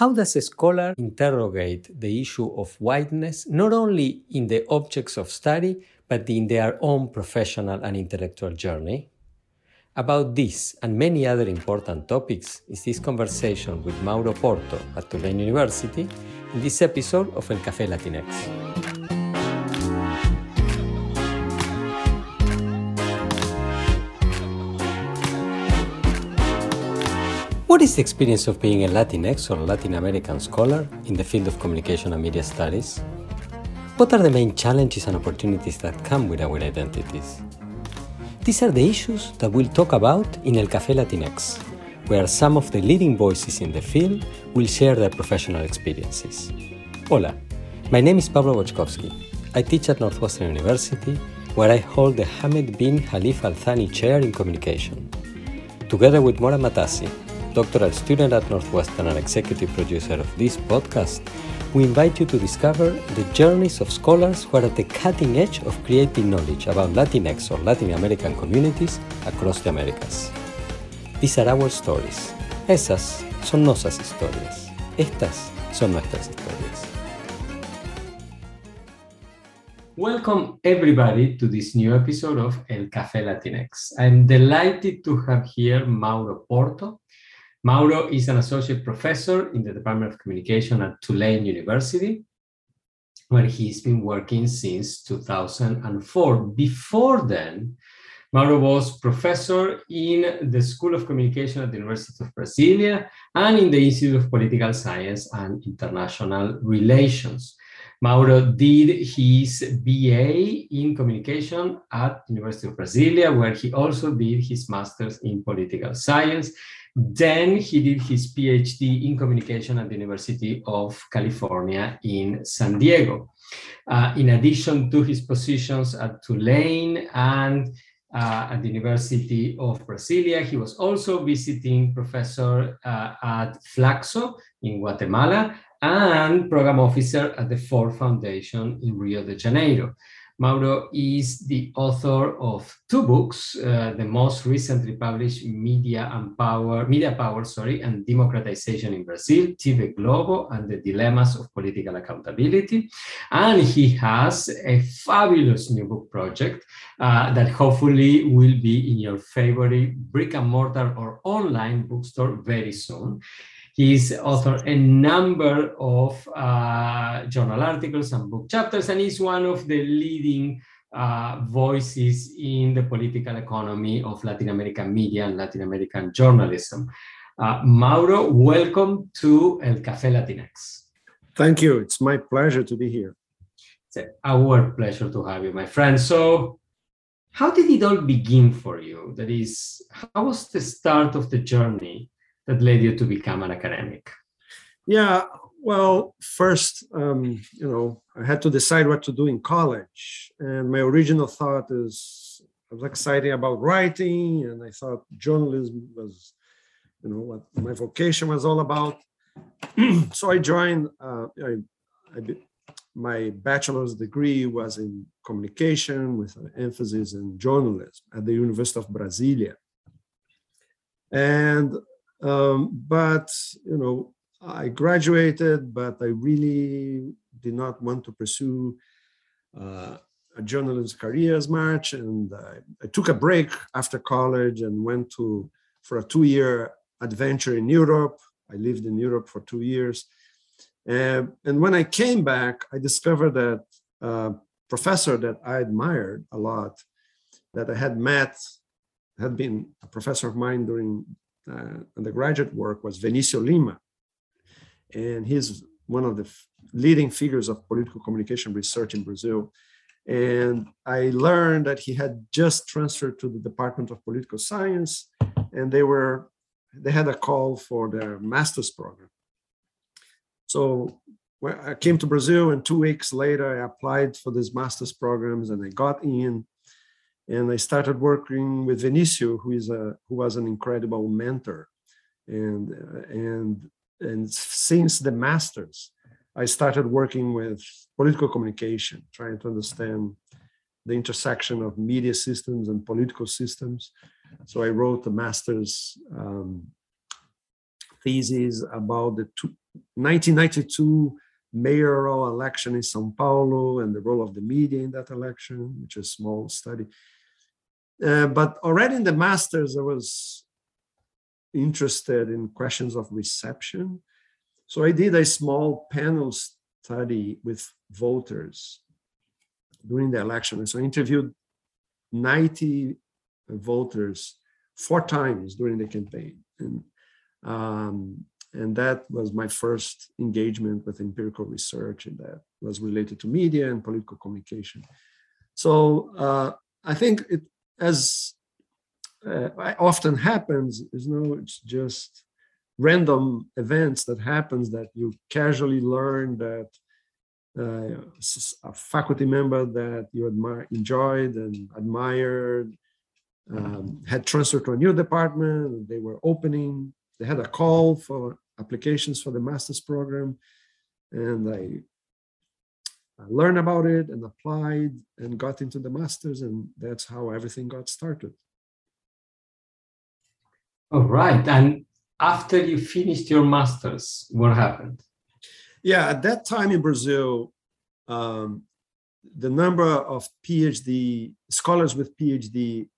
how does a scholar interrogate the issue of whiteness not only in the objects of study, but in their own professional and intellectual journey? About this and many other important topics is this conversation with Mauro Porto at Tulane University in this episode of El Café Latinx. What is the experience of being a Latinx or Latin American scholar in the field of communication and media studies? What are the main challenges and opportunities that come with our identities? These are the issues that we'll talk about in El Café Latinx, where some of the leading voices in the field will share their professional experiences. Hola, my name is Pablo Boczkowski. I teach at Northwestern University, where I hold the Hamad bin Khalif Al Thani Chair in Communication. Together with Mora Matassi, doctoral student at Northwestern and executive producer of this podcast, we invite you to discover the journeys of scholars who are at the cutting edge of creating knowledge about Latinx or Latin American communities across the Americas. These are our stories. Esas son nuestras historias. Estas son nuestras historias. Welcome everybody to this new episode of El Café Latinx. I'm delighted to have here Mauro Porto, Mauro is an associate professor in the Department of Communication at Tulane University, where he's been working since 2004. Before then, Mauro was professor in the School of Communication at the University of Brasilia and in the Institute of Political Science and International Relations. Mauro did his BA in communication at University of Brasilia, where he also did his master's in political science. Then he did his PhD in communication at the University of California in San Diego. Uh, in addition to his positions at Tulane and uh, at the University of Brasilia, he was also visiting professor uh, at FLACSO in Guatemala and program officer at the Ford Foundation in Rio de Janeiro. Mauro is the author of two books, uh, the most recently published Media and Power, Media Power, sorry, and Democratization in Brazil, TV Globo and the Dilemmas of Political Accountability. And he has a fabulous new book project uh, that hopefully will be in your favorite brick and mortar or online bookstore very soon. He's authored a number of uh, journal articles and book chapters, and is one of the leading uh, voices in the political economy of Latin American media and Latin American journalism. Uh, Mauro, welcome to El Café Latinx. Thank you. It's my pleasure to be here. It's our pleasure to have you, my friend. So, how did it all begin for you? That is, how was the start of the journey that led you to become an academic? Yeah, well, first, um, you know, I had to decide what to do in college, and my original thought is I was excited about writing, and I thought journalism was, you know, what my vocation was all about. so I joined. Uh, I, I, my bachelor's degree was in communication with an emphasis in journalism at the University of Brasilia. And um, but you know, I graduated, but I really did not want to pursue uh, a journalism career as much, and I, I took a break after college and went to for a two-year adventure in Europe. I lived in Europe for two years, and, and when I came back, I discovered that a professor that I admired a lot, that I had met, had been a professor of mine during uh, Uh, undergraduate work was Venicio Lima. And he's one of the leading figures of political communication research in Brazil. And I learned that he had just transferred to the Department of Political Science, and they were they had a call for their master's program. So I came to Brazil, and two weeks later, I applied for these master's programs, and I got in and I started working with Venicio, who is a who was an incredible mentor, and and and since the masters, I started working with political communication, trying to understand the intersection of media systems and political systems. So I wrote a master's um, thesis about the two, 1992 mayoral election in Sao Paulo and the role of the media in that election, which is a small study. Uh, but already in the masters, I was interested in questions of reception. So I did a small panel study with voters during the election. So I interviewed 90 voters four times during the campaign. And, um, and that was my first engagement with empirical research and that was related to media and political communication. So uh, I think it, as uh, often happens, is you no, know, it's just random events that happens that you casually learn that uh, a faculty member that you admire, enjoyed and admired um, had transferred to a new department. They were opening. They had a call for applications for the master's program, and I, I learned about it and applied and got into the master's, and that's how everything got started. All right. And after you finished your master's, what happened? Yeah, at that time in Brazil, um, the number of PhD scholars with PhD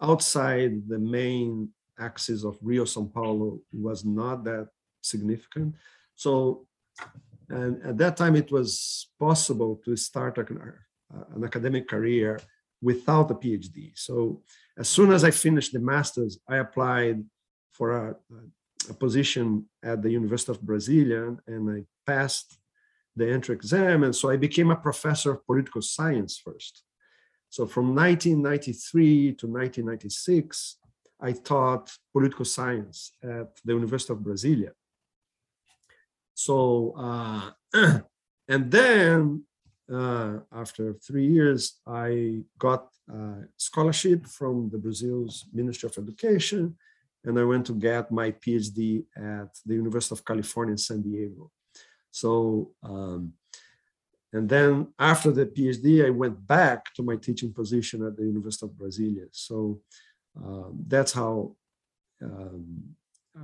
outside the main axis of Rio São Paulo was not that significant. So, and at that time, it was possible to start a, an academic career without a PhD. So, as soon as I finished the master's, I applied for a, a position at the University of Brasilia, and I passed the entry exam. And so I became a professor of political science first. So from 1993 to 1996, I taught political science at the University of Brasilia. So, uh, and then uh, after three years, I got a scholarship from the Brazil's Ministry of Education, and I went to get my PhD at the University of California in San Diego. So, um, and then after the PhD, I went back to my teaching position at the University of Brasilia. So um, that's how um,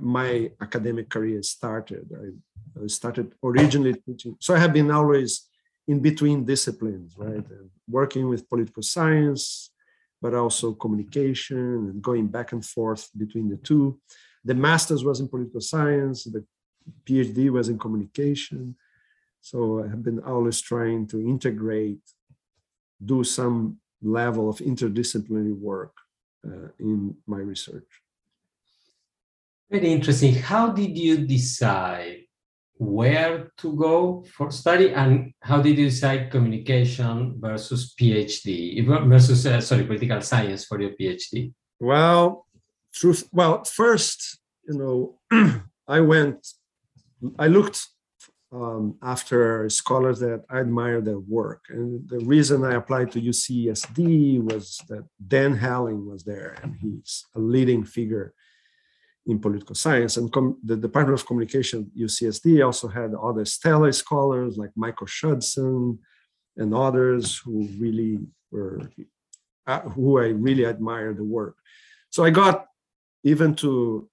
my academic career started. I, started originally teaching. So I have been always in between disciplines, right? And working with political science, but also communication and going back and forth between the two. The master's was in political science, the PhD was in communication. So I have been always trying to integrate, do some level of interdisciplinary work uh, in my research. Very interesting. How did you decide where to go for study and how did you decide communication versus PhD versus, uh, sorry, political science for your PhD? Well, truth, well, first, you know, I went, I looked um, after scholars that I admire their work. And the reason I applied to UCSD was that Dan Hallin was there, and he's a leading figure in political science. And com- the Department of Communication, UCSD, also had other stellar scholars like Michael Schudson and others who really were, uh, who I really admire the work. So I got even to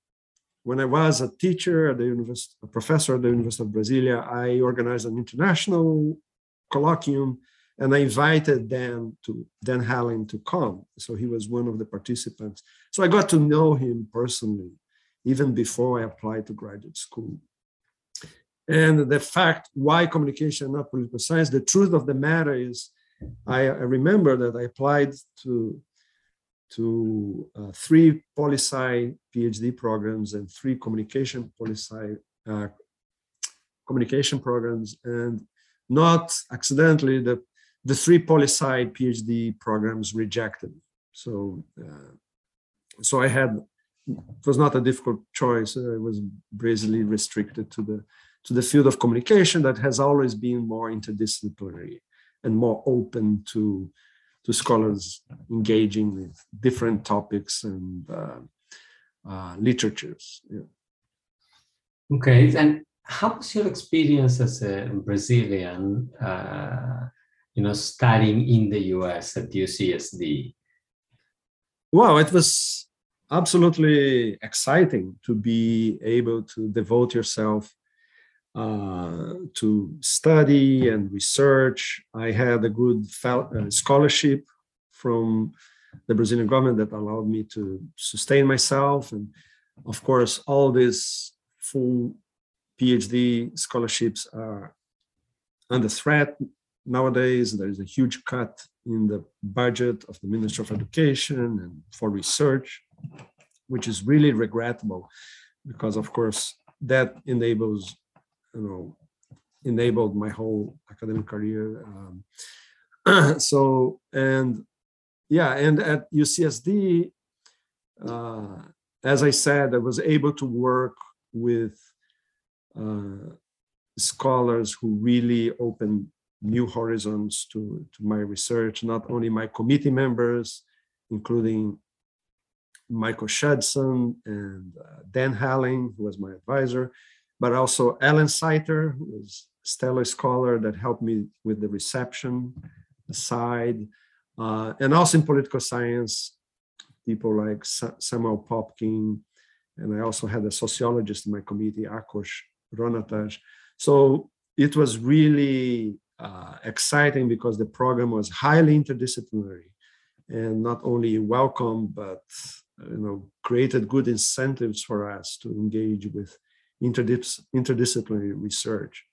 when I was a teacher at the university, a professor at the University of Brasilia, I organized an international colloquium and I invited Dan to Dan Hallin to come. So he was one of the participants. So I got to know him personally, even before I applied to graduate school. And the fact why communication, not political science, the truth of the matter is, I, remember that I applied to to uh, three poli-sci PhD programs and three communication poli-sci uh, communication programs, and not accidentally the the three poli-sci PhD programs rejected. So uh, so I had it was not a difficult choice. I was basically restricted to the to the field of communication that has always been more interdisciplinary and more open to to scholars engaging with different topics and uh, uh, literatures. Yeah. Okay, and how was your experience as a Brazilian, uh, you know, studying in the US at UCSD? Wow, it was absolutely exciting to be able to devote yourself uh, to study and research. I had a good uh, scholarship from the Brazilian government that allowed me to sustain myself. And of course, all these full PhD scholarships are under threat nowadays. There is a huge cut in the budget of the Ministry of Education and for research, which is really regrettable because, of course, that enables you know enabled my whole academic career um, so and yeah and at ucsd uh, as i said i was able to work with uh, scholars who really opened new horizons to, to my research not only my committee members including michael schudson and uh, dan hallin who was my advisor but also Ellen Seiter, who was a stellar scholar that helped me with the reception side, uh, and also in political science, people like Samuel Popkin, and I also had a sociologist in my committee, Akos Rona-Tas. So it was really uh, exciting because the program was highly interdisciplinary and not only welcome, but you know, created good incentives for us to engage with interdis- interdisciplinary research.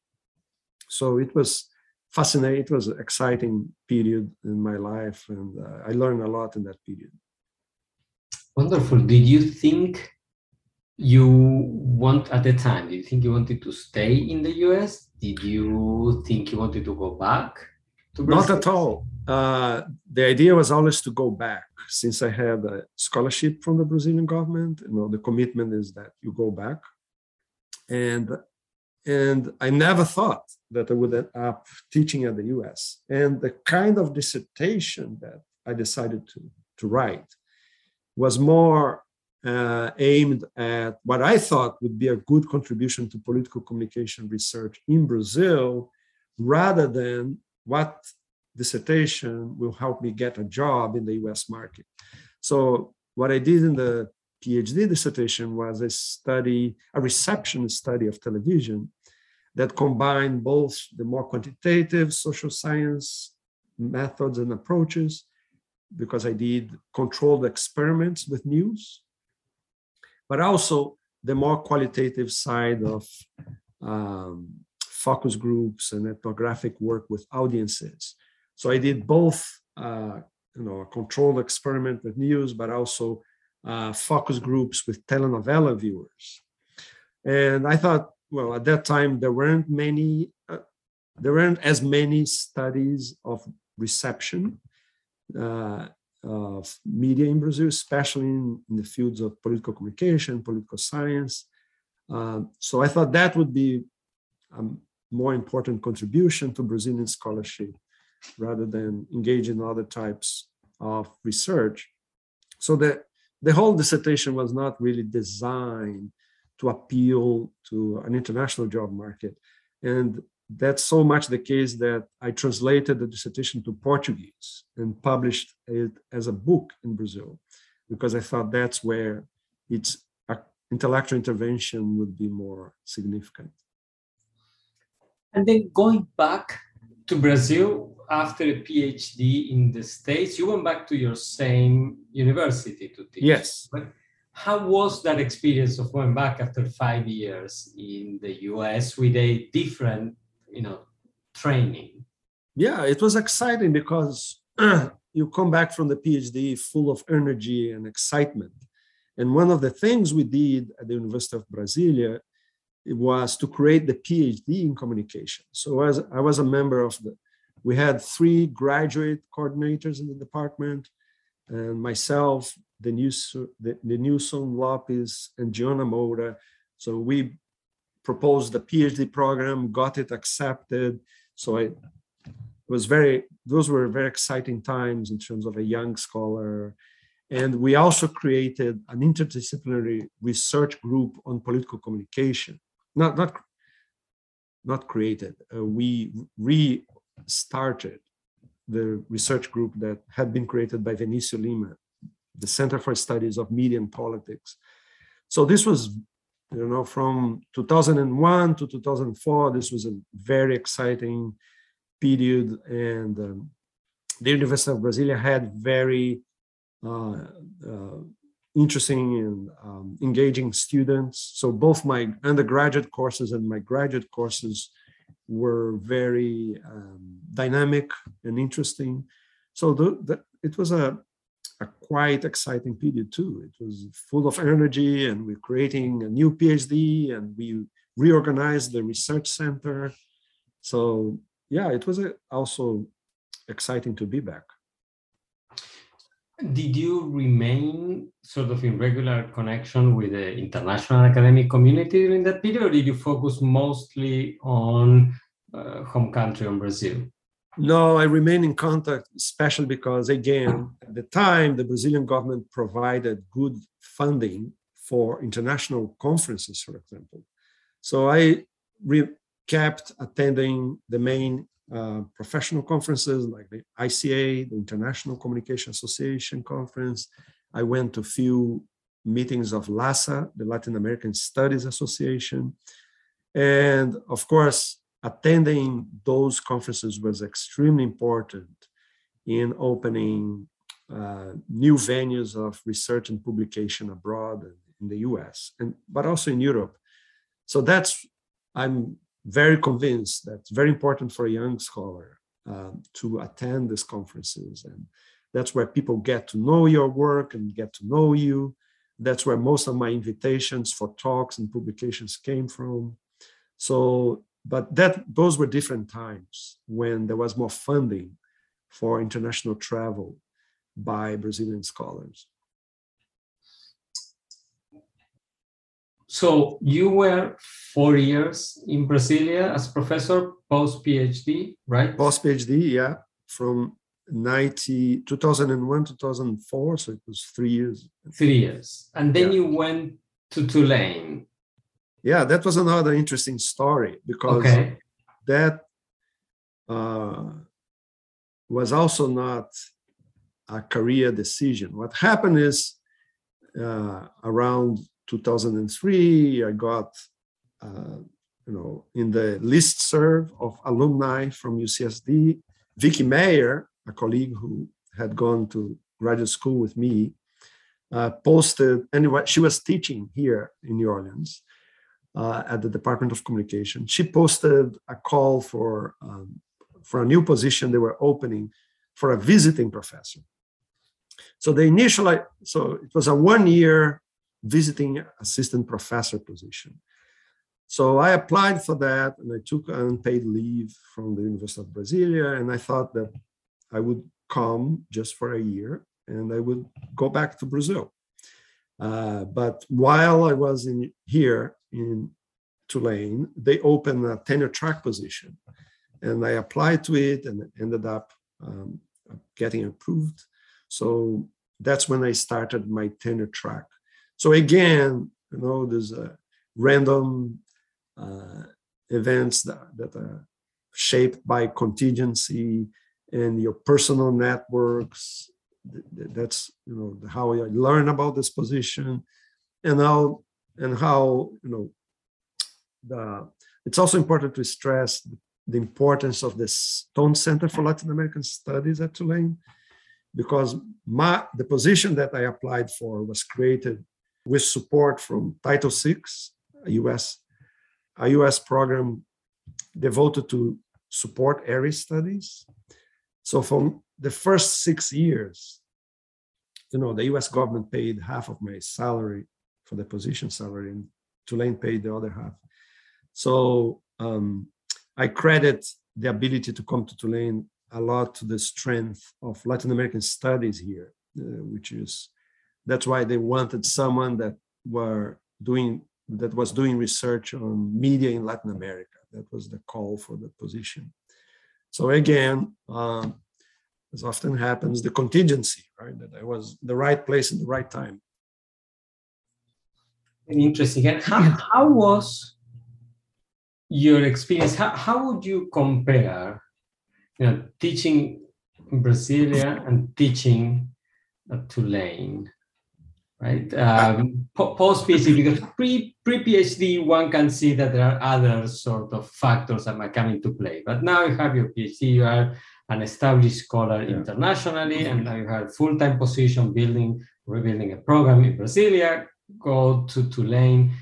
So it was fascinating. It was an exciting period in my life, and uh, I learned a lot in that period. Wonderful. Did you think you want at the time? Did you think you wanted to stay in the U.S.? Did you think you wanted to go back? Not at all. Uh, the idea was always to go back. Since I had a scholarship from the Brazilian government, you know, the commitment is that you go back and and I never thought that I would end up teaching at the US. And the kind of dissertation that I decided to, to write was more uh, aimed at what I thought would be a good contribution to political communication research in Brazil, rather than what dissertation will help me get a job in the US market. So, what I did in the PhD dissertation was a study, a reception study of television that combined both the more quantitative social science methods and approaches, because I did controlled experiments with news, but also the more qualitative side of um, focus groups and ethnographic work with audiences. So I did both, uh, you know, a controlled experiment with news, but also uh, focus groups with telenovela viewers. And I thought, well, at that time there weren't many, uh, there weren't as many studies of reception uh, of media in Brazil, especially in, in, the fields of political communication, political science. Uh, so I thought that would be a more important contribution to Brazilian scholarship rather than engage in other types of research. So that the whole dissertation was not really designed to appeal to an international job market. And that's so much the case that I translated the dissertation to Portuguese and published it as a book in Brazil, because I thought that's where its uh, intellectual intervention would be more significant. And then going back to Brazil, after a PhD in the States, you went back to your same university to teach. Yes. But how was that experience of going back after five years in the US with a different, you know, training? Yeah, it was exciting because you come back from the PhD full of energy and excitement. And one of the things we did at the University of Brasilia was to create the PhD in communication. So as I was a member of the we had three graduate coordinators in the department, and myself, the Denilson Lopes, and Gianna Moura. So we proposed the PhD program, got it accepted. So I was very, those were very exciting times in terms of a young scholar. And we also created an interdisciplinary research group on political communication. Not, not, not created. Uh, we restarted the research group that had been created by Venicio Lima, the Center for Studies of Media and Politics. So this was you know, from 2001 to 2004, this was a very exciting period, and um, the University of Brasilia had very uh, uh, interesting and um, engaging students. So both my undergraduate courses and my graduate courses were very um, dynamic and interesting. So the, the, it was a, a quite exciting period too. It was full of energy, and we're creating a new PhD, and we reorganized the research center. So yeah, it was a, also exciting to be back. Did you remain sort of in regular connection with the international academic community during that period, or did you focus mostly on uh, home country, on Brazil? No, I remain in contact, especially because, again, at the time, the Brazilian government provided good funding for international conferences, for example. So I re- kept attending the main uh, professional conferences like the ICA, the International Communication Association conference. I went to a few meetings of LASA, the Latin American Studies Association. And of course, attending those conferences was extremely important in opening uh, new venues of research and publication abroad in the US, and but also in Europe. So that's I'm very convinced that it's very important for a young scholar um, to attend these conferences. And that's where people get to know your work and get to know you. That's where most of my invitations for talks and publications came from. So, but that those were different times when there was more funding for international travel by Brazilian scholars. So you were four years in Brasilia as professor post PhD, right? Post PhD, yeah, from 90, 2001 2004. So it was three years. Three years, and then yeah. you went to Tulane. Yeah, that was another interesting story because okay. that uh, was also not a career decision. What happened is uh, around 2003, I got, uh, you know, in the list serve of alumni from UCSD. Vicky Mayer, a colleague who had gone to graduate school with me, uh, posted, anyway, she was teaching here in New Orleans uh, at the Department of Communication. She posted a call for, um, for a new position they were opening for a visiting professor. So the initial, so it was a one year visiting assistant professor position. So I applied for that and I took unpaid leave from the University of Brasilia. And I thought that I would come just for a year and I would go back to Brazil. Uh, but while I was in here in Tulane, they opened a tenure track position. And I applied to it and ended up um, getting approved. So that's when I started my tenure track so again, you know, there's a random uh, events that, that are shaped by contingency and your personal networks. That's you know how I learn about this position, and how and how you know the. It's also important to stress the importance of the Stone Center for Latin American Studies at Tulane, because my the position that I applied for was created with support from Title VI, a US, a US program devoted to support area studies. So from the first six years, you know, the US government paid half of my salary for the position salary, and Tulane paid the other half. So um, I credit the ability to come to Tulane a lot to the strength of Latin American studies here, uh, which is that's why they wanted someone that were doing that was doing research on media in Latin America. That was the call for the position. So again, um, as often happens, the contingency, right? That I was the right place at the right time. Interesting. And how, how was your experience? How, how would you compare, you know, teaching in Brasilia and teaching at Tulane? Right? Um, post PhD, because pre pre PhD, one can see that there are other sort of factors that might come into play. But now you have your PhD, you are an established scholar yeah. internationally, and now you have a full time position building, rebuilding a program in Brasilia. Go to Tulane.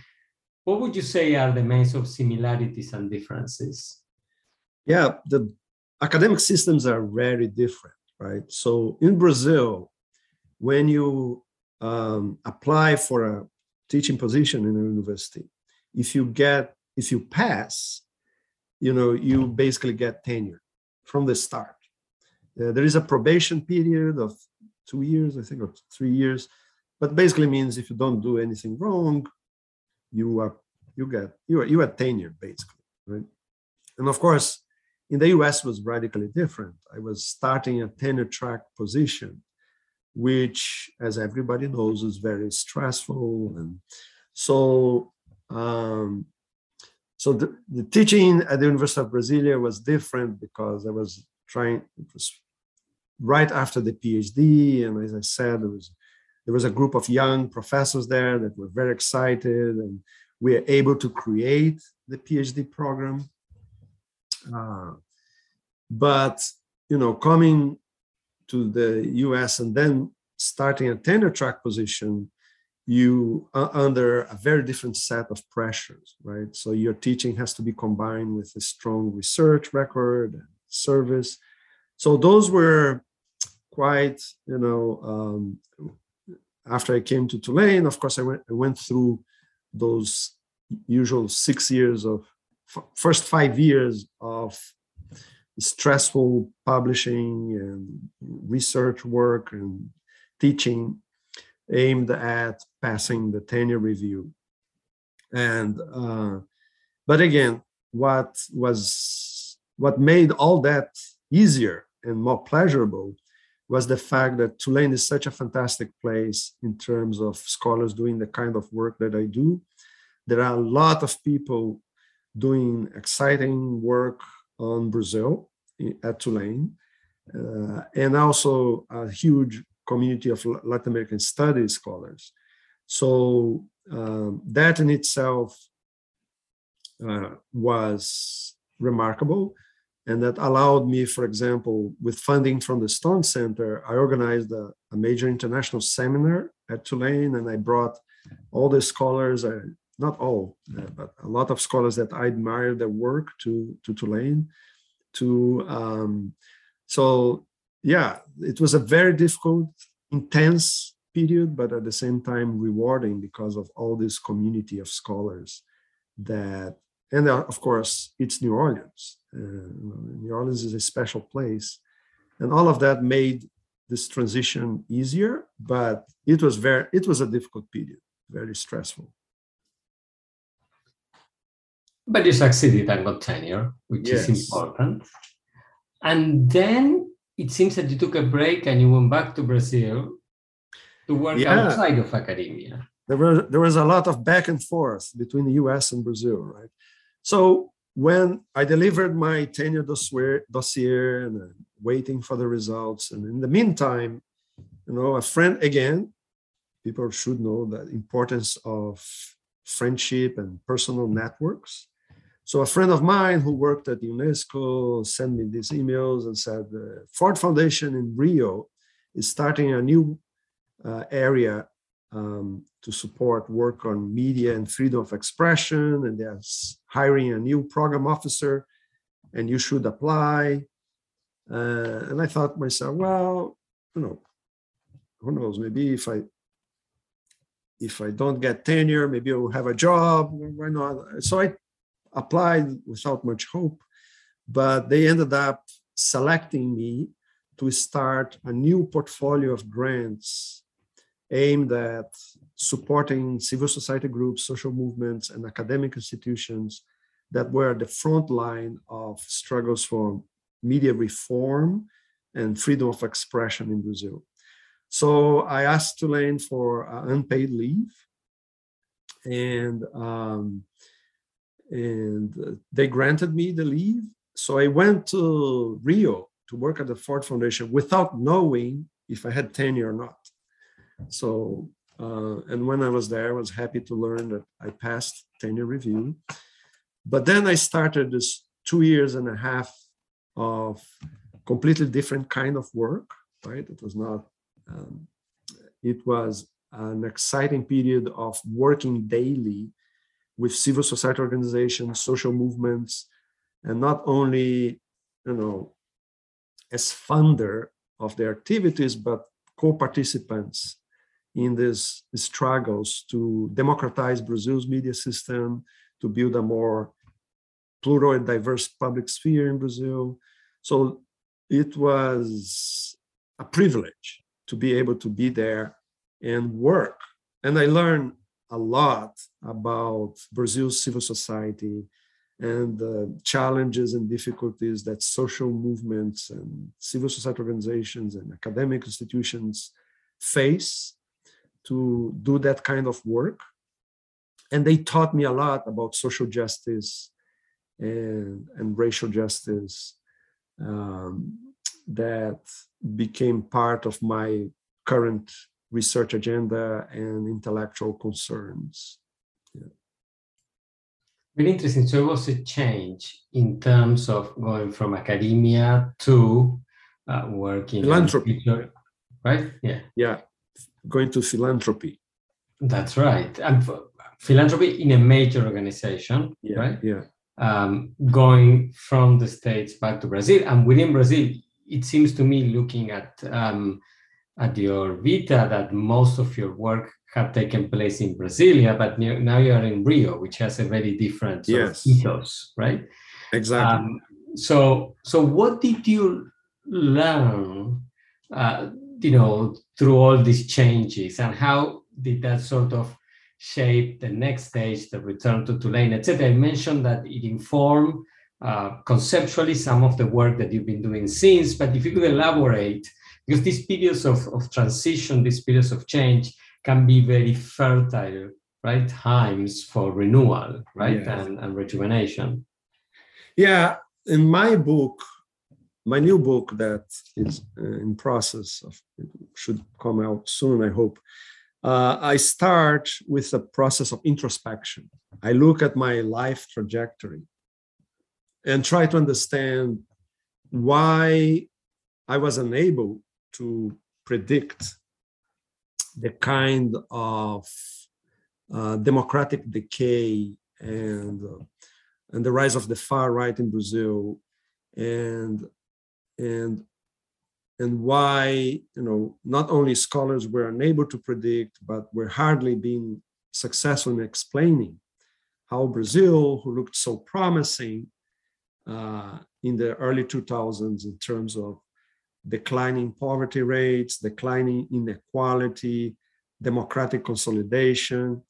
What would you say are the main sort of similarities and differences? Yeah, the academic systems are very different, right? So in Brazil, when you um, apply for a teaching position in a university, if you get if you pass, you know you basically get tenure from the start. Uh, there is a probation period of two years, I think, or three years, but basically means if you don't do anything wrong, you are you get you are you are tenure basically, right? And of course, in the US was radically different. I was starting a tenure track position which, as everybody knows, is very stressful. And so, um, so the, the, teaching at the University of Brasilia was different because I was trying. It was right after the PhD, and as I said, there was there was a group of young professors there that were very excited, and we were able to create the PhD program. Uh, but you know, coming to the US and then starting a tenure track position, you are under a very different set of pressures, right? So your teaching has to be combined with a strong research record and service. So those were quite, you know, um, after I came to Tulane, of course, I went, I went through those usual six years of first five years of stressful publishing and research work and teaching aimed at passing the tenure review. And uh, but again, what was what made all that easier and more pleasurable was the fact that Tulane is such a fantastic place in terms of scholars doing the kind of work that I do. There are a lot of people doing exciting work on Brazil at Tulane, uh, and also a huge community of Latin American studies scholars. So um, that in itself uh, was remarkable. And that allowed me, for example, with funding from the Stone Center, I organized a, a major international seminar at Tulane and I brought all the scholars, uh, not all, uh, but a lot of scholars that I admire their work to, to Tulane. To um, so yeah, it was a very difficult, intense period, but at the same time rewarding because of all this community of scholars that, and uh, of course, it's New Orleans. Uh, New Orleans is a special place. And all of that made this transition easier, but it was very, it was a difficult period, very stressful. But you succeeded and got tenure, which yes. is important. And then it seems that you took a break and you went back to Brazil to work yeah. outside of academia. There was there was a lot of back and forth between the U.S. and Brazil, right? So when I delivered my tenure dossier, dossier and uh, waiting for the results, and in the meantime, you know, a friend again, people should know the importance of friendship and personal networks. So a friend of mine who worked at UNESCO sent me these emails and said the Ford Foundation in Rio is starting a new uh, area um, to support work on media and freedom of expression, and they're hiring a new program officer, and you should apply. Uh, and I thought myself, well, you know, who knows? Maybe if I if I don't get tenure, maybe I will have a job. Why not? So I applied without much hope, but they ended up selecting me to start a new portfolio of grants aimed at supporting civil society groups, social movements, and academic institutions that were at the front line of struggles for media reform and freedom of expression in Brazil. So I asked Tulane for unpaid leave, and um, and they granted me the leave. So I went to Rio to work at the Ford Foundation without knowing if I had tenure or not. So Uh, and when I was there, I was happy to learn that I passed tenure review. But then I started this two years and a half of completely different kind of work, right? It was not, um, it was an exciting period of working daily with civil society organizations, social movements, and not only, you know, as funder of their activities, but co-participants in these struggles to democratize Brazil's media system, to build a more plural and diverse public sphere in Brazil. So it was a privilege to be able to be there and work. And I learned a lot about Brazil's civil society and the challenges and difficulties that social movements and civil society organizations and academic institutions face to do that kind of work. And they taught me a lot about social justice and, and racial justice um, that became part of my current research agenda and intellectual concerns. Yeah. Really interesting. So it was a change in terms of going from academia to uh, working philanthropy, right? Yeah, yeah, going to philanthropy. That's right, and philanthropy in a major organization, yeah, right? Yeah, um, going from the states back to Brazil, and within Brazil, it seems to me, looking at um, at your vita, that most of your work have taken place in Brasilia, but now you are in Rio, which has a very different yes. ethos, right? Exactly. Um, so, so what did you learn, uh, you know, through all these changes, and how did that sort of shape the next stage, the return to Tulane, etc.? I mentioned that it informed uh, conceptually some of the work that you've been doing since, but if you could elaborate, because these periods of, of transition, these periods of change can be very fertile, right? Times for renewal, right? Yes. And, and rejuvenation. Yeah, in my book, my new book that is uh, in process of should come out soon, I hope. Uh, I start with a process of introspection. I look at my life trajectory and try to understand why I was unable to predict the kind of uh, democratic decay and uh, and the rise of the far right in Brazil and and and why you know not only scholars were unable to predict but were hardly being successful in explaining how Brazil, who looked so promising, uh, in the early 2000s in terms of declining poverty rates, declining inequality, democratic consolidation,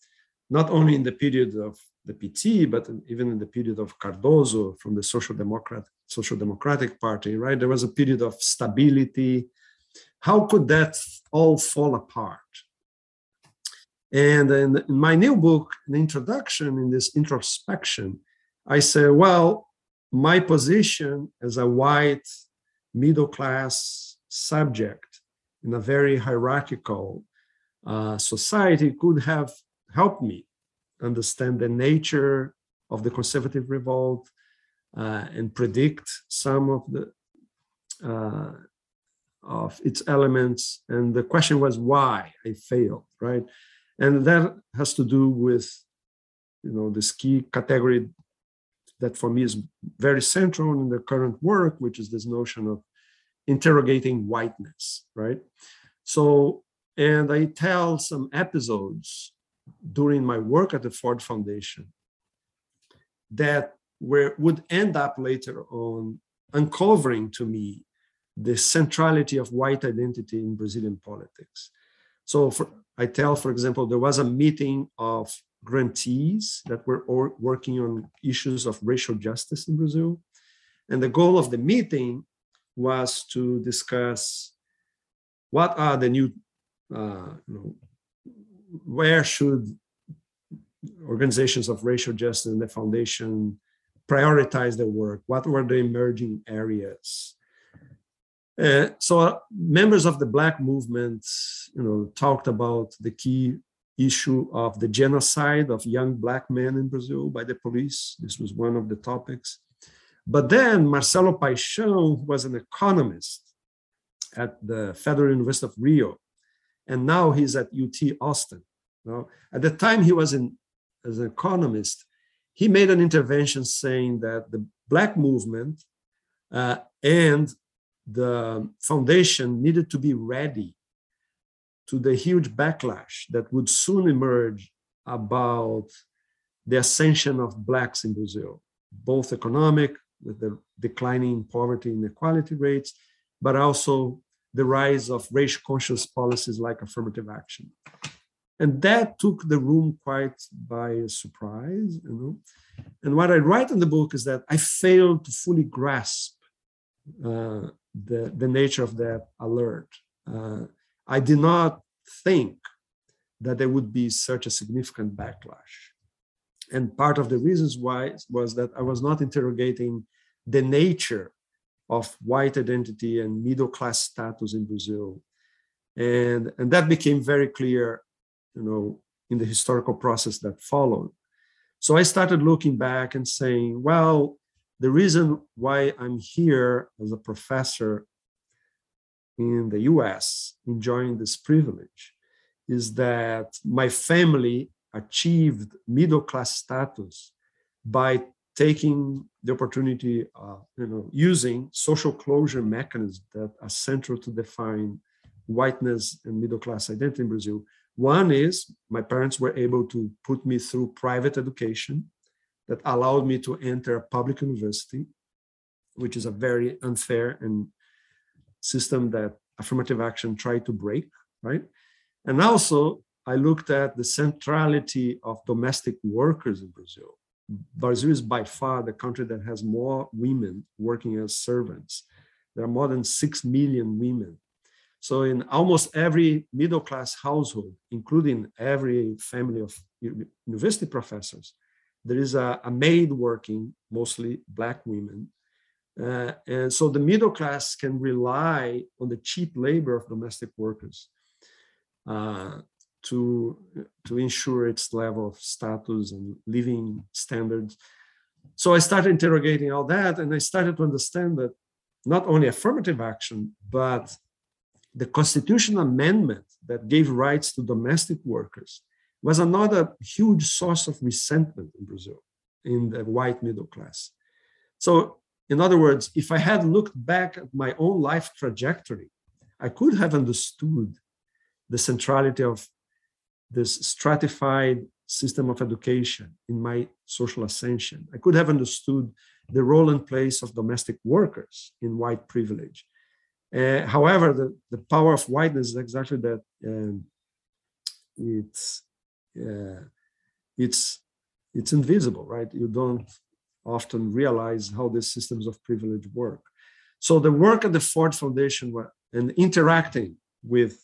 not only in the period of the PT, but even in the period of Cardoso from the Social Democrat, Social Democratic Party, right? There was a period of stability. How could that all fall apart? And in my new book, an introduction in this introspection, I say, well, my position as a white middle class subject in a very hierarchical uh, society could have helped me understand the nature of the conservative revolt uh, and predict some of the uh, of its elements. And the question was why i failed right? And that has to do with you know this key category that for me is very central in the current work, which is this notion of interrogating whiteness, right? So, and I tell some episodes during my work at the Ford Foundation that where would end up later on uncovering to me the centrality of white identity in Brazilian politics. So for, I tell, for example, there was a meeting of grantees that were working on issues of racial justice in Brazil. And the goal of the meeting was to discuss what are the new, uh, you know, where should organizations of racial justice and the foundation prioritize their work? What were the emerging areas? Uh, so uh, members of the Black movement, you know, talked about the key issue of the genocide of young Black men in Brazil by the police. This was one of the topics. But then Marcelo Paixão was an economist at the Federal University of Rio, and now he's at UT Austin. Now, at the time he was in, as an economist, he made an intervention saying that the Black movement uh, and the foundation needed to be ready to the huge backlash that would soon emerge about the ascension of blacks in Brazil, both economic, with the declining poverty inequality rates, but also the rise of racial conscious policies like affirmative action. And that took the room quite by surprise, you know. And what I write in the book is that I failed to fully grasp uh, the, the nature of that alert. Uh, I did not think that there would be such a significant backlash. And part of the reasons why was that I was not interrogating the nature of white identity and middle class status in Brazil. And, and that became very clear, you know, in the historical process that followed. So I started looking back and saying, well, the reason why I'm here as a professor in the US enjoying this privilege is that my family achieved middle class status by taking the opportunity of you know using social closure mechanisms that are central to define whiteness and middle class identity in Brazil. One is my parents were able to put me through private education that allowed me to enter a public university, which is a very unfair and system that affirmative action tried to break, right? And also, I looked at the centrality of domestic workers in Brazil. Brazil is by far the country that has more women working as servants. There are more than 6 million women. So, in almost every middle class household, including every family of university professors, there is a, a maid working, mostly Black women, uh, and so the middle class can rely on the cheap labor of domestic workers uh, to, to ensure its level of status and living standards. So I started interrogating all that, and I started to understand that not only affirmative action, but the constitutional amendment that gave rights to domestic workers was another huge source of resentment in Brazil in the white middle class. So in other words, if I had looked back at my own life trajectory, I could have understood the centrality of this stratified system of education in my social ascension. I could have understood the role and place of domestic workers in white privilege. Uh, however, the, the power of whiteness is exactly that um, it's uh, it's it's invisible, right? You don't often realize how these systems of privilege work. So the work at the Ford Foundation and interacting with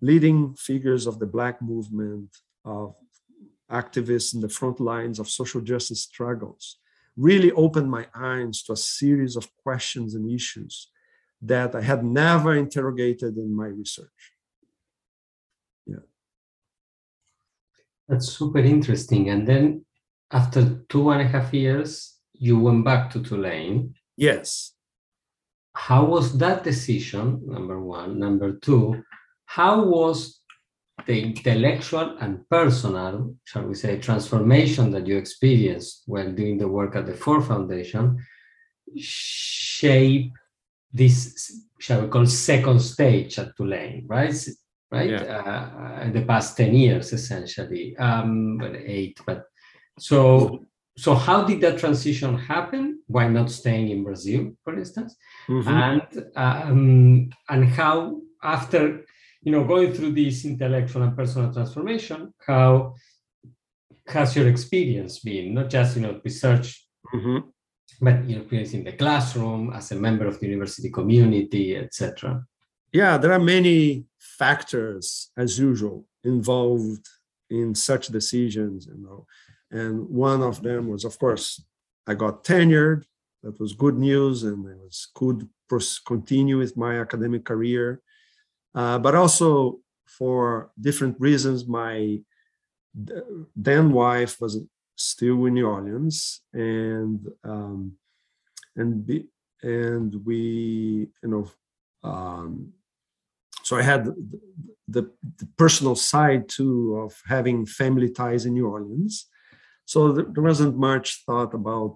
leading figures of the Black movement, of activists in the front lines of social justice struggles, really opened my eyes to a series of questions and issues that I had never interrogated in my research. Yeah. That's super interesting. And then after two and a half years, you went back to Tulane. Yes. How was that decision? Number one. Number two, how was the intellectual and personal, shall we say, transformation that you experienced while doing the work at the Ford Foundation shape this, shall we call, second stage at Tulane, right? Right, yeah. uh, in the past ten years, essentially, um, eight, but so, so how did that transition happen? Why not staying in Brazil, for instance? Mm-hmm. And um, and how after you know going through this intellectual and personal transformation, how has your experience been? Not just you know research, mm-hmm. but your experience in the classroom as a member of the university community, etc. Yeah, there are many factors, as usual, involved in such decisions. You know, and one of them was, of course, I got tenured. That was good news, and it was good continue with my academic career. Uh, but also for different reasons, my then wife was still in New Orleans, and um, and be, and we you know um, so I had the, the, the, personal side too of having family ties in New Orleans. So there wasn't much thought about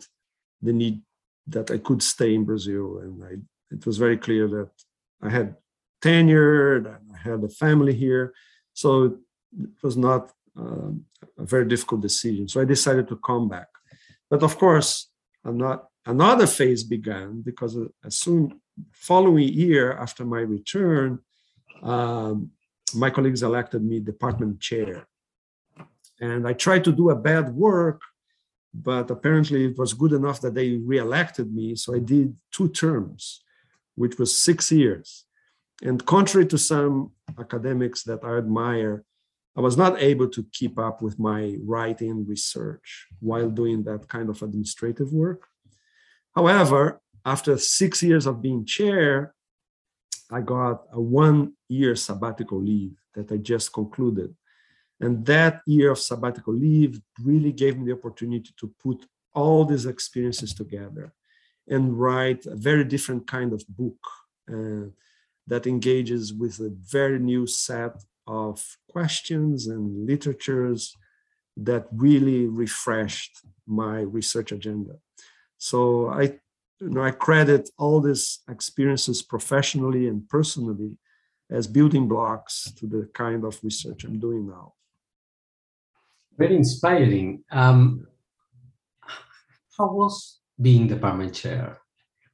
the need that I could stay in Brazil, and I, it was very clear that I had tenure, I had a family here, so it was not um, a very difficult decision. So I decided to come back. But of course, not, another phase began because as soon following year after my return, um, my colleagues elected me department chair. And I tried to do a bad work, but apparently it was good enough that they reelected me. So I did two terms, which was six years. And contrary to some academics that I admire, I was not able to keep up with my writing research while doing that kind of administrative work. However, after six years of being chair, I got a one year sabbatical leave that I just concluded. And that year of sabbatical leave really gave me the opportunity to put all these experiences together and write a very different kind of book uh, that engages with a very new set of questions and literatures that really refreshed my research agenda. So I, you know, I credit all these experiences professionally and personally as building blocks to the kind of research I'm doing now. Very inspiring. Um, how was being the department chair?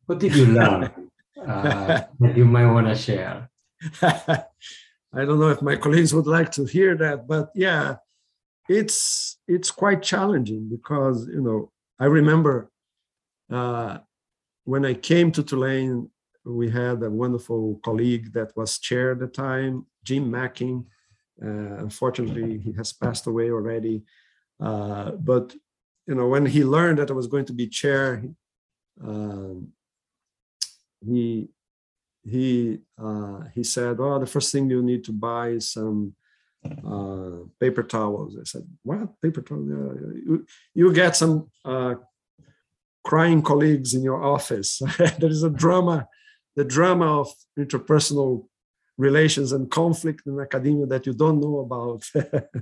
What did you learn uh, that you might want to share? I don't know if my colleagues would like to hear that, but yeah, it's it's quite challenging because you know I remember uh, when I came to Tulane, we had a wonderful colleague that was chair at the time, Jim Macking. Uh, unfortunately, he has passed away already. Uh, but you know, when he learned that I was going to be chair, um, he he uh, he said, "Oh, the first thing you need to buy is some uh, paper towels." I said, "What paper towels? you, you get some uh, crying colleagues in your office. there is a drama, the drama of interpersonal relations and conflict in academia that you don't know about."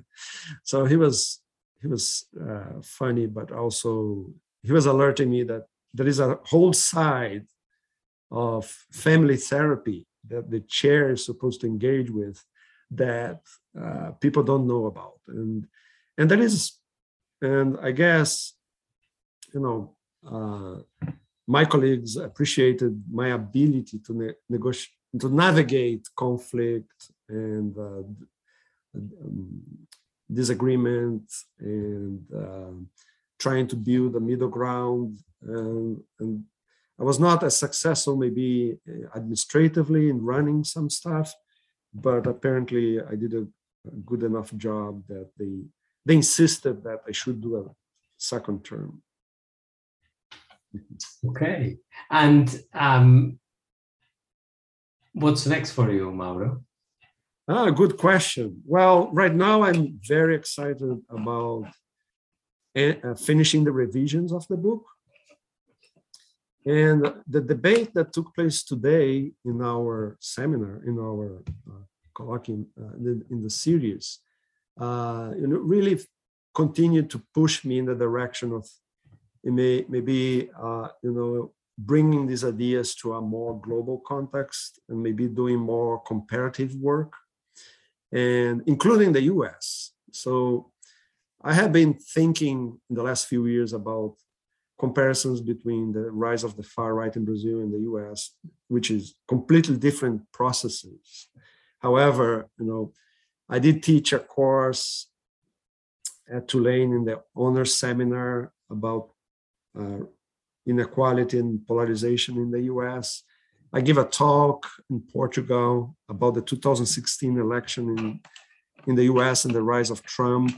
so he was he was uh, funny, but also he was alerting me that there is a whole side of family therapy that the chair is supposed to engage with that uh, people don't know about and and that is and i guess you know uh, my colleagues appreciated my ability to ne- negotiate to navigate conflict and uh, um, disagreement and uh, trying to build a middle ground and, and I was not as successful, maybe uh, administratively in running some stuff, but apparently I did a, good enough job that they they insisted that I should do a second term. Okay, and um, what's next for you, Mauro? Ah, good question. Well, right now I'm very excited about uh, finishing the revisions of the book and the debate that took place today in our seminar, in our uh, colloquium, uh, in, in, the series, uh, you know, really continued to push me in the direction of may, maybe, uh, you know, bringing these ideas to a more global context and maybe doing more comparative work, and including the US. So I have been thinking in the last few years about comparisons between the rise of the far right in Brazil and the US, which is completely different processes. However, you know, I did teach a course at Tulane in the honors seminar about uh, inequality and polarization in the US. I give a talk in Portugal about the 2016 election in, in the US and the rise of Trump.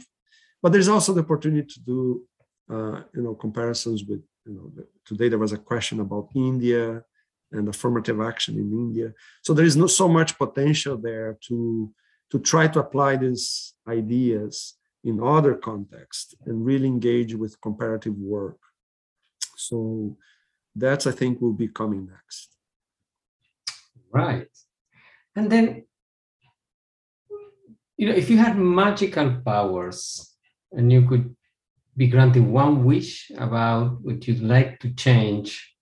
But there's also the opportunity to do uh, you know, comparisons with, you know, the, today there was a question about India and affirmative action in India. So there is not so much potential there to, to try to apply these ideas in other contexts and really engage with comparative work. So that's, I think, will be coming next. Right. And then, you know, if you had magical powers and you could be granted one wish about what you'd like to change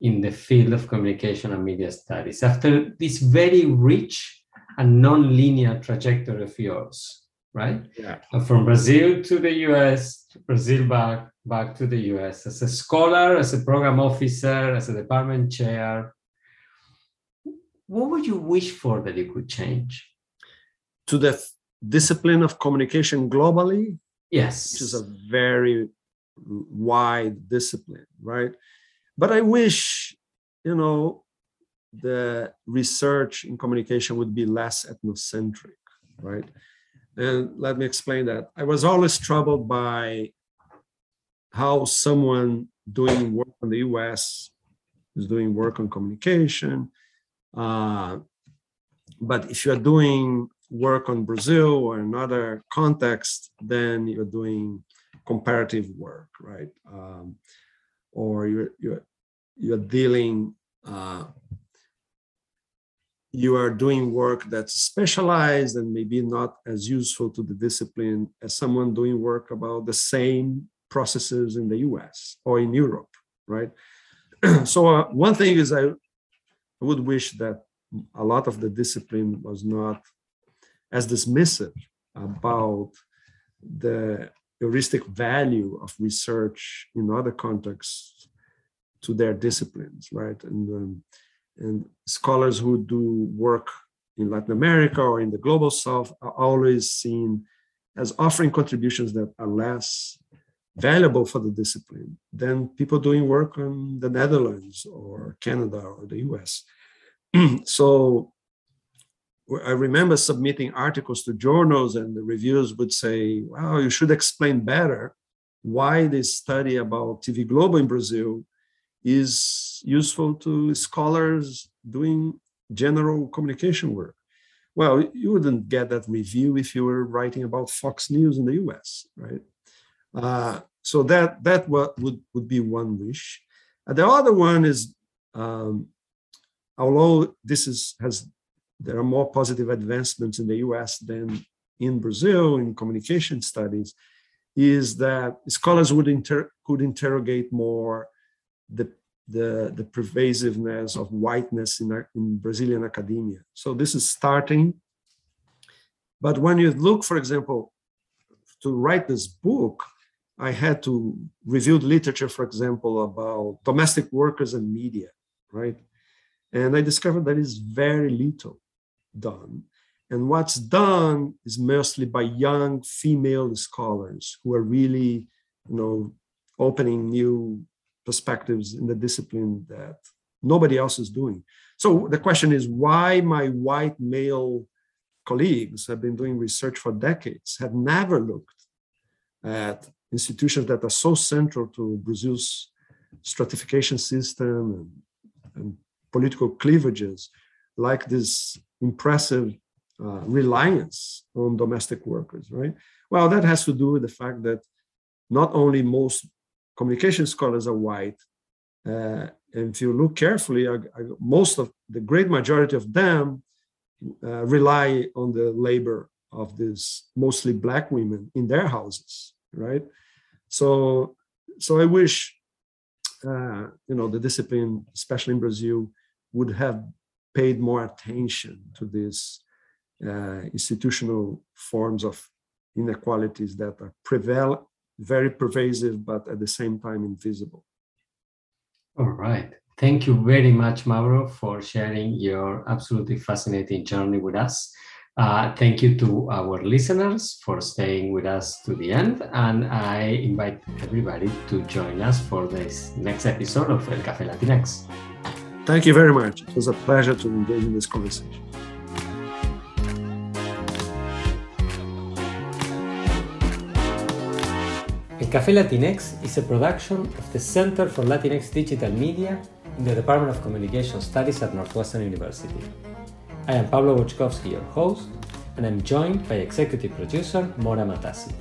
in the field of communication and media studies after this very rich and non-linear trajectory of yours, right? Yeah. From Brazil to the US, Brazil back, back to the US, as a scholar, as a program officer, as a department chair. What would you wish for that you could change? To the discipline of communication globally, Yes. which is a very wide discipline, right? But I wish, you know, the research in communication would be less ethnocentric, right? And let me explain that. I was always troubled by how someone doing work in the US is doing work on communication. Uh, but if you're doing work on Brazil or another context, then you're doing comparative work, right? Um, or you're you're you're dealing uh, you are doing work that's specialized and maybe not as useful to the discipline as someone doing work about the same processes in the US or in Europe, right? so uh, one thing is I, would wish that a lot of the discipline was not as dismissive about the heuristic value of research in other contexts to their disciplines, right? And um, and scholars who do work in Latin America or in the global South are always seen as offering contributions that are less valuable for the discipline than people doing work in the Netherlands or Canada or the US. so I remember submitting articles to journals, and the reviews would say, Wow, you should explain better why this study about TV Globo in Brazil is useful to scholars doing general communication work. Well, you wouldn't get that review if you were writing about Fox News in the US, right? Uh, so that that what would, would be one wish. And the other one is, um, although this is has there are more positive advancements in the US than in Brazil in communication studies, is that scholars would inter- could interrogate more the, the, the pervasiveness of whiteness in, in Brazilian academia. So this is starting. But when you look, for example, to write this book, I had to review the literature, for example, about domestic workers and media, right? And I discovered that is very little done. And what's done is mostly by young female scholars who are really, you know, opening new perspectives in the discipline that nobody else is doing. So the question is why my white male colleagues have been doing research for decades have never looked at institutions that are so central to Brazil's stratification system and, and political cleavages, like this impressive uh, reliance on domestic workers, right? Well, that has to do with the fact that not only most communication scholars are white, uh, and if you look carefully, I, I, most of the great majority of them uh, rely on the labor of these mostly black women in their houses, right? So, so I wish, uh, you know, the discipline, especially in Brazil, would have paid more attention to these uh, institutional forms of inequalities that are prevail, very pervasive, but at the same time invisible. All right. Thank you very much, Mauro, for sharing your absolutely fascinating journey with us. Uh, thank you to our listeners for staying with us to the end. And I invite everybody to join us for this next episode of El Café Latinx. Thank you very much. It was a pleasure to engage in this conversation. Café Latinx is a production of the Center for Latinx Digital Media in the Department of Communication Studies at Northwestern University. I am Pablo Boczkowski, your host, and I'm joined by executive producer Mora Matassi.